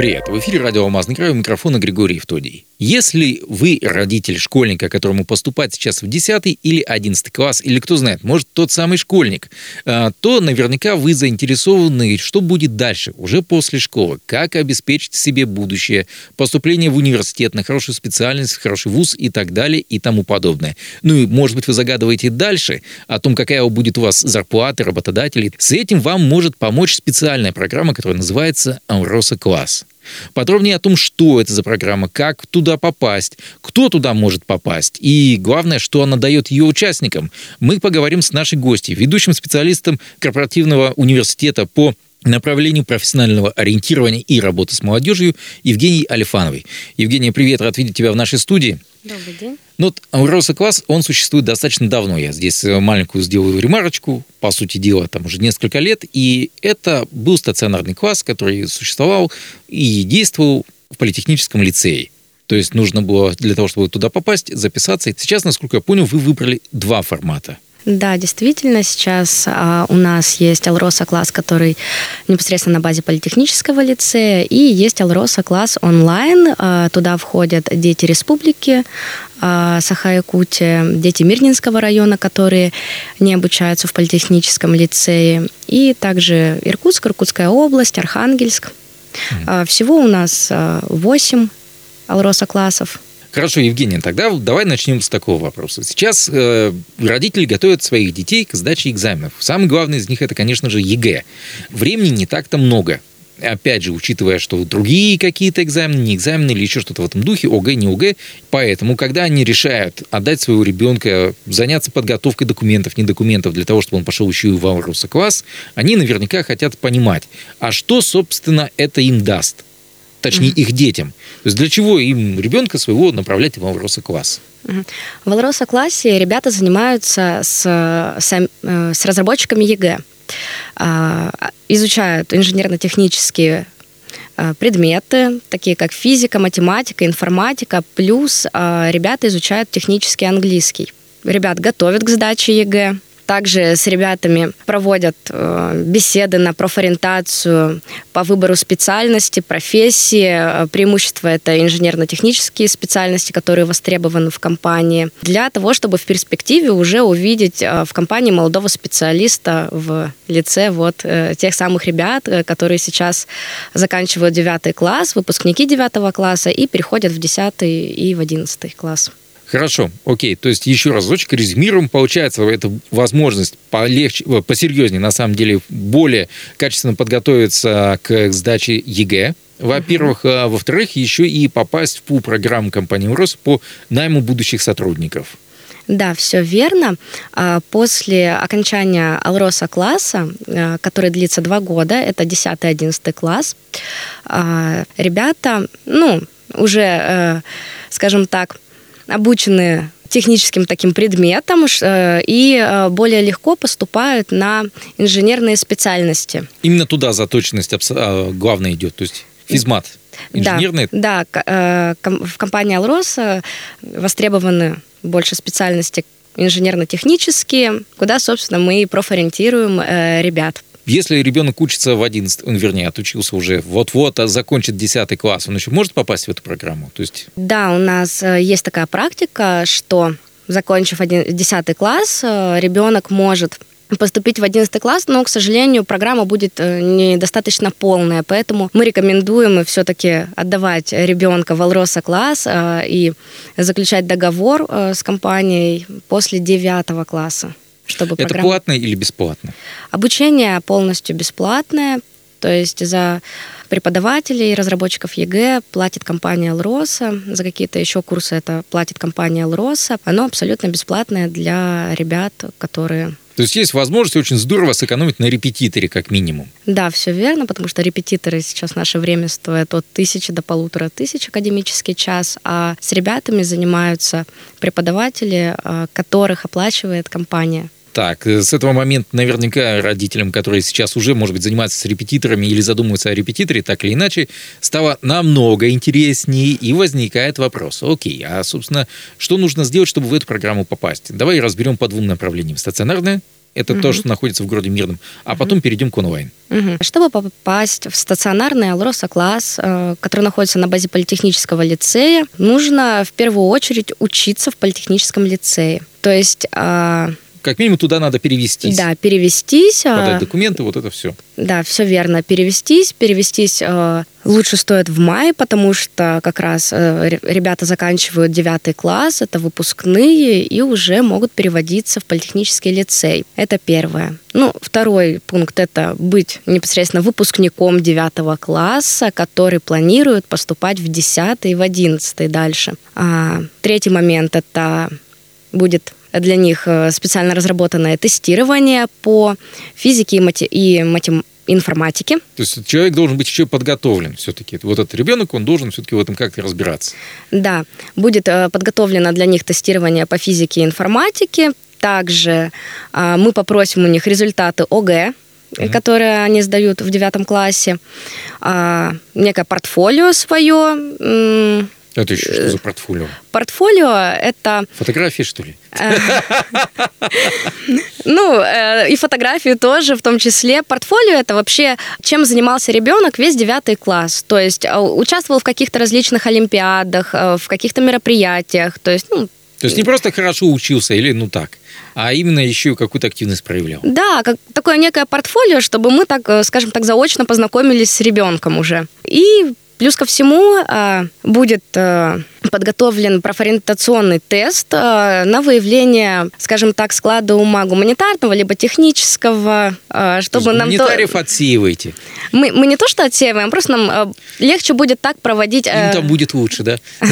Привет, в эфире радио «Алмазный край» у микрофона Григорий Евтодий. Если вы родитель школьника, которому поступать сейчас в 10 или 11 класс, или кто знает, может тот самый школьник, а, то наверняка вы заинтересованы, что будет дальше, уже после школы, как обеспечить себе будущее, поступление в университет, на хорошую специальность, в хороший вуз и так далее и тому подобное. Ну и, может быть, вы загадываете дальше о том, какая будет у вас зарплата, работодателей. С этим вам может помочь специальная программа, которая называется «Амроса Класс». Подробнее о том, что это за программа, как туда попасть, кто туда может попасть и, главное, что она дает ее участникам. Мы поговорим с нашей гостьей, ведущим специалистом корпоративного университета по направлению профессионального ориентирования и работы с молодежью Евгенией Алифановой. Евгения, привет, рад видеть тебя в нашей студии. Добрый день. Ну, вот Амуроса класс, он существует достаточно давно. Я здесь э, маленькую сделаю ремарочку. По сути дела, там уже несколько лет. И это был стационарный класс, который существовал и действовал в политехническом лицее. То есть нужно было для того, чтобы туда попасть, записаться. И сейчас, насколько я понял, вы выбрали два формата – да, действительно, сейчас а, у нас есть Алроса класс, который непосредственно на базе политехнического лицея, и есть Алроса класс онлайн. А, туда входят дети республики, а, Саха-Якутия, дети Мирнинского района, которые не обучаются в политехническом лицее, и также Иркутск, Иркутская область, Архангельск. Mm. Всего у нас 8 Алроса классов. Хорошо, Евгений, тогда давай начнем с такого вопроса. Сейчас э, родители готовят своих детей к сдаче экзаменов. Самый главный из них это, конечно же, ЕГЭ. Времени не так-то много. Опять же, учитывая, что другие какие-то экзамены, не экзамены или еще что-то в этом духе, ОГЭ, не ОГЭ. Поэтому, когда они решают отдать своего ребенка, заняться подготовкой документов, не документов, для того, чтобы он пошел еще и в класс, они наверняка хотят понимать, а что, собственно, это им даст точнее, их детям. То есть для чего им ребенка своего направлять в Алроса класс? Mm-hmm. В Алроса классе ребята занимаются с, с, э, с разработчиками ЕГЭ, а, изучают инженерно-технические э, предметы, такие как физика, математика, информатика, плюс а, ребята изучают технический английский. Ребят готовят к сдаче ЕГЭ, также с ребятами проводят э, беседы на профориентацию по выбору специальности, профессии. Э, преимущество это инженерно-технические специальности, которые востребованы в компании, для того, чтобы в перспективе уже увидеть э, в компании молодого специалиста в лице вот тех самых ребят, которые сейчас заканчивают 9 класс, выпускники 9 класса и переходят в 10 и в 11 класс. Хорошо, окей. То есть еще разочек резюмируем. Получается, это возможность полегче, э, посерьезнее, на самом деле, более качественно подготовиться к сдаче ЕГЭ, во-первых. А во-вторых, еще и попасть в пул программу компании АЛРОСА по найму будущих сотрудников. Да, все верно. А, после окончания Алроса класса, а, который длится два года, это 10-11 класс, ребята, ну, уже, э, скажем так, обучены техническим таким предметам э, и э, более легко поступают на инженерные специальности. Именно туда заточенность а, главная идет, то есть физмат. Инженерный? Да, да, э, в компании «Алрос» востребованы больше специальности инженерно-технические, куда, собственно, мы и профориентируем ребят. Если ребенок учится в 11, он, вернее, отучился уже вот-вот, а закончит 10 класс, он еще может попасть в эту программу? То есть... Да, у нас э, есть такая практика, что закончив 10 класс, э, ребенок может поступить в 11 класс, но, к сожалению, программа будет э, недостаточно полная, поэтому мы рекомендуем все-таки отдавать ребенка в Алроса класс и заключать договор с компанией после 9 класса чтобы Это программа... платно или бесплатно? Обучение полностью бесплатное, то есть за преподавателей, разработчиков ЕГЭ платит компания «Алроса», за какие-то еще курсы это платит компания «Алроса». Оно абсолютно бесплатное для ребят, которые то есть есть возможность очень здорово сэкономить на репетиторе, как минимум. Да, все верно, потому что репетиторы сейчас в наше время стоят от тысячи до полутора тысяч академический час, а с ребятами занимаются преподаватели, а, которых оплачивает компания. Так, э, с этого момента наверняка родителям, которые сейчас уже, может быть, занимаются с репетиторами или задумываются о репетиторе, так или иначе, стало намного интереснее, и возникает вопрос, окей, а, собственно, что нужно сделать, чтобы в эту программу попасть? Давай разберем по двум направлениям. Стационарная это угу. то, что находится в городе Мирном. А угу. потом перейдем к онлайн. Угу. Чтобы попасть в стационарный Алроса класс, э, который находится на базе политехнического лицея, нужно в первую очередь учиться в политехническом лицее. То есть а, как минимум туда надо перевестись. Да, перевестись. А, Подать документы, вот это все. Да, все верно. Перевестись. Перевестись э, лучше стоит в мае, потому что как раз э, ребята заканчивают девятый класс, это выпускные, и уже могут переводиться в политехнический лицей. Это первое. Ну, второй пункт – это быть непосредственно выпускником девятого класса, который планирует поступать в десятый и в одиннадцатый дальше. А, третий момент – это будет для них э, специально разработанное тестирование по физике и, мати- и матем- информатике. То есть человек должен быть еще подготовлен все-таки. Вот этот ребенок, он должен все-таки в этом как-то разбираться. Да, будет э, подготовлено для них тестирование по физике и информатике. Также э, мы попросим у них результаты ОГЭ, mm-hmm. которые они сдают в девятом классе, э, некое портфолио свое, это еще что за портфолио? Портфолио – это... Фотографии, что ли? Ну, э, и фотографии тоже в том числе. Портфолио – это вообще, чем занимался ребенок весь девятый класс. То есть э, участвовал в каких-то различных олимпиадах, э, в каких-то мероприятиях. То есть, ну, то есть не просто хорошо учился или ну так, а именно еще и какую-то активность проявлял. Да, как такое некое портфолио, чтобы мы так, скажем так, заочно познакомились с ребенком уже. И Плюс ко всему а, будет а, подготовлен профориентационный тест а, на выявление, скажем так, склада ума гуманитарного либо технического, чтобы нам... Гуманитариев то... отсеиваете. Мы, мы не то что отсеиваем, просто нам легче будет так проводить... Им там будет лучше, да?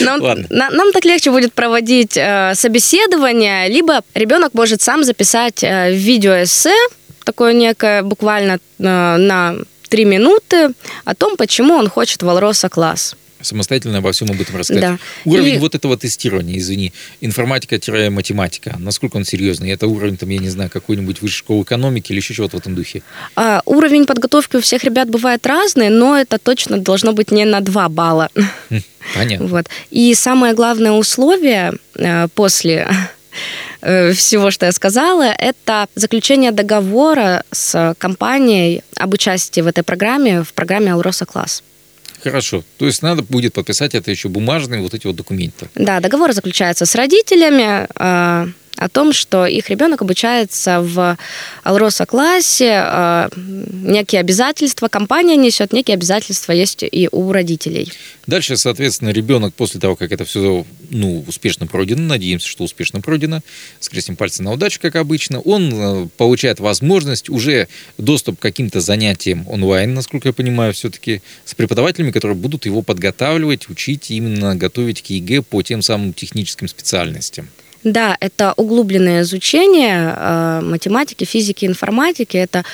Нам, нам так легче будет проводить собеседование, либо ребенок может сам записать видеоэссе, такое некое буквально на три минуты о том, почему он хочет Валроса класс самостоятельно обо всем об этом рассказать. Да. Уровень и... вот этого тестирования, извини, информатика-математика, насколько он серьезный? Это уровень, там, я не знаю, какой-нибудь высшей школы экономики или еще чего-то в этом духе? А, уровень подготовки у всех ребят бывает разный, но это точно должно быть не на 2 балла. Хм, понятно. Вот. И самое главное условие э, после всего, что я сказала, это заключение договора с компанией об участии в этой программе, в программе «Алроса Класс». Хорошо. То есть надо будет подписать это еще бумажные вот эти вот документы. Да, договор заключается с родителями, а, о том, что их ребенок обучается в Алроса-классе, э, некие обязательства, компания несет, некие обязательства есть и у родителей. Дальше, соответственно, ребенок после того, как это все ну, успешно пройдено, надеемся, что успешно пройдено, скрестим пальцы на удачу, как обычно, он э, получает возможность уже доступ к каким-то занятиям онлайн, насколько я понимаю, все-таки с преподавателями, которые будут его подготавливать, учить именно готовить к ЕГЭ по тем самым техническим специальностям. Да, это углубленное изучение э, математики, физики, информатики. Это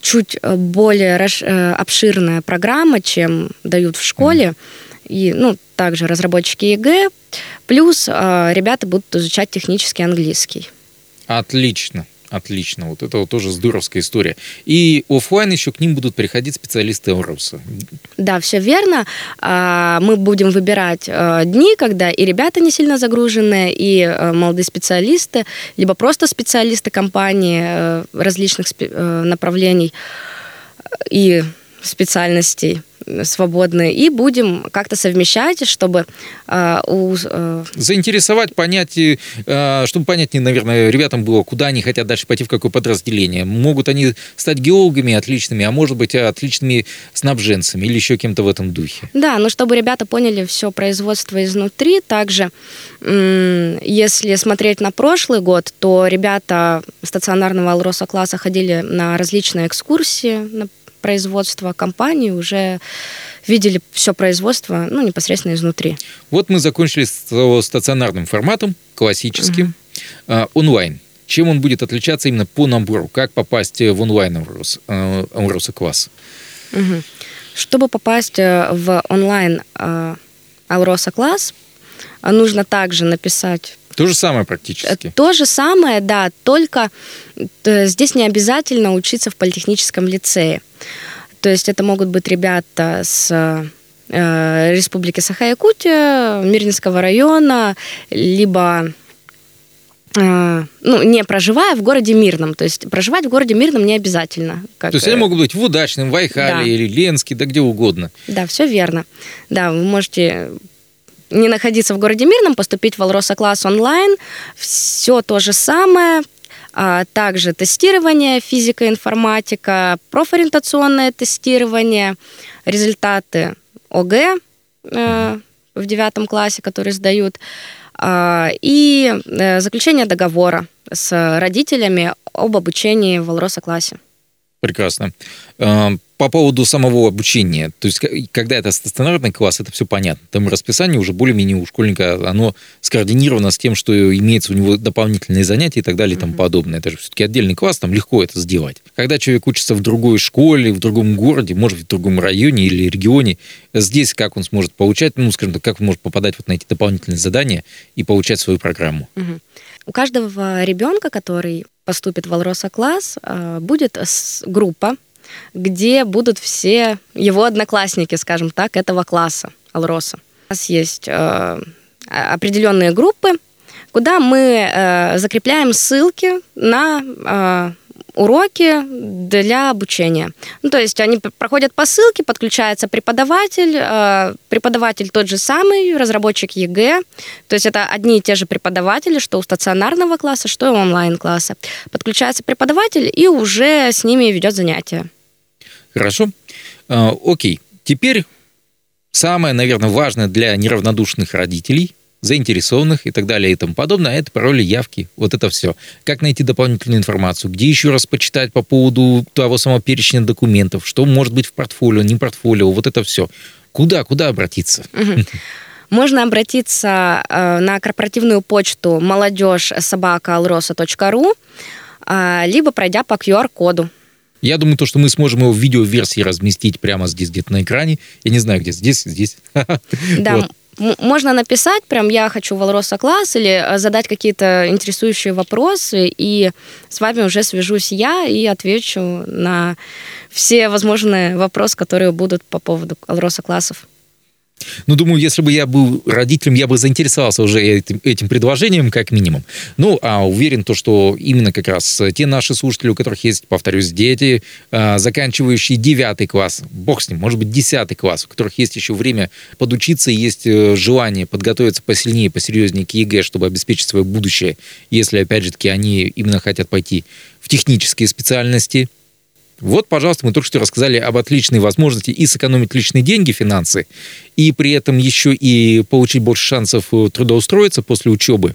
чуть э, более э, обширная программа, чем дают в школе. И, ну, также разработчики ЕГЭ. Плюс ребята будут изучать технический английский. Отлично. Отлично, вот это вот тоже здоровская история. И офлайн еще к ним будут приходить специалисты Алроса. Да, все верно. А, мы будем выбирать э, дни, когда и ребята не сильно загружены, и э, молодые специалисты, либо просто специалисты компании э, различных направлений и специальностей свободные, и будем как-то совмещать, чтобы э, у... Э... Заинтересовать, понять, э, чтобы понятнее, наверное, ребятам было, куда они хотят дальше пойти, в какое подразделение. Могут они стать геологами отличными, а может быть, отличными снабженцами или еще кем-то в этом духе. Да, но чтобы ребята поняли все производство изнутри, также, если смотреть на прошлый год, то ребята стационарного Алроса класса ходили на различные экскурсии, производства компании уже видели все производство ну, непосредственно изнутри. Вот мы закончили с стационарным форматом, классическим, mm-hmm. онлайн. Чем он будет отличаться именно по набору? Как попасть в онлайн Амроса класс? Угу. Чтобы попасть э, в онлайн Алроса класс, нужно также написать То же самое практически. То же самое, да, только здесь не обязательно учиться в политехническом лицее. То есть это могут быть ребята с э, Республики Саха-Якутия, Мирнинского района, либо э, ну, не проживая в городе Мирном. То есть проживать в городе Мирном не обязательно. Как... То есть они э, могут быть в Удачном, в Айхале да. или Ленске, да где угодно. Да, все верно. Да, вы можете не находиться в городе Мирном, поступить в Алроса класс онлайн. Все то же самое, а также тестирование, физика, информатика, профориентационное тестирование, результаты ОГЭ э, в девятом классе, которые сдают, э, и э, заключение договора с родителями об обучении в Алроса классе. Прекрасно. Эм, по поводу самого обучения, то есть когда это стационарный класс, это все понятно. Там расписание уже более-менее у школьника, оно скоординировано с тем, что имеется у него дополнительные занятия и так далее и тому подобное. Это же все-таки отдельный класс, там легко это сделать. Когда человек учится в другой школе, в другом городе, может быть, в другом районе или регионе, здесь как он сможет получать, ну, скажем так, как он может попадать вот на эти дополнительные задания и получать свою программу? У каждого ребенка, который поступит в Алроса класс, э, будет группа где будут все его одноклассники, скажем так, этого класса Алроса. У нас есть э, определенные группы, куда мы э, закрепляем ссылки на э, уроки для обучения. Ну, то есть они проходят по ссылке, подключается преподаватель, э, преподаватель тот же самый, разработчик ЕГЭ, то есть это одни и те же преподаватели, что у стационарного класса, что и у онлайн-класса. Подключается преподаватель и уже с ними ведет занятия. Хорошо. А, окей. Теперь самое, наверное, важное для неравнодушных родителей, заинтересованных и так далее и тому подобное, это пароли, явки, вот это все. Как найти дополнительную информацию, где еще раз почитать по поводу того самого перечня документов, что может быть в портфолио, не портфолио, вот это все. Куда, куда обратиться? Можно обратиться э, на корпоративную почту молодежь собака э, либо пройдя по QR-коду. Я думаю, то, что мы сможем его в видеоверсии разместить прямо здесь, где-то на экране. Я не знаю, где. Здесь, здесь. Да, вот. Можно написать, прям я хочу Валроса класс, или э, задать какие-то интересующие вопросы, и с вами уже свяжусь я и отвечу на все возможные вопросы, которые будут по поводу Алроса классов. Ну, думаю, если бы я был родителем, я бы заинтересовался уже этим, этим предложением, как минимум. Ну, а уверен то, что именно как раз те наши слушатели, у которых есть, повторюсь, дети, а, заканчивающие девятый класс, бог с ним, может быть, десятый класс, у которых есть еще время подучиться, есть э, желание подготовиться посильнее, посерьезнее к ЕГЭ, чтобы обеспечить свое будущее, если, опять же таки, они именно хотят пойти в технические специальности, вот, пожалуйста, мы только что рассказали об отличной возможности и сэкономить личные деньги, финансы, и при этом еще и получить больше шансов э, трудоустроиться после учебы.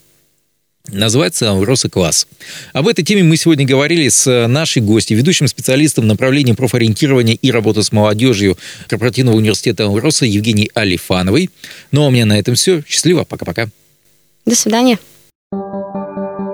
Называется «Ауроса класс». Об этой теме мы сегодня говорили с нашей гостью, ведущим специалистом направления профориентирования и работы с молодежью корпоративного университета «Ауроса» Евгенией Алифановой. Ну а у меня на этом все. Счастливо. Пока-пока. До свидания.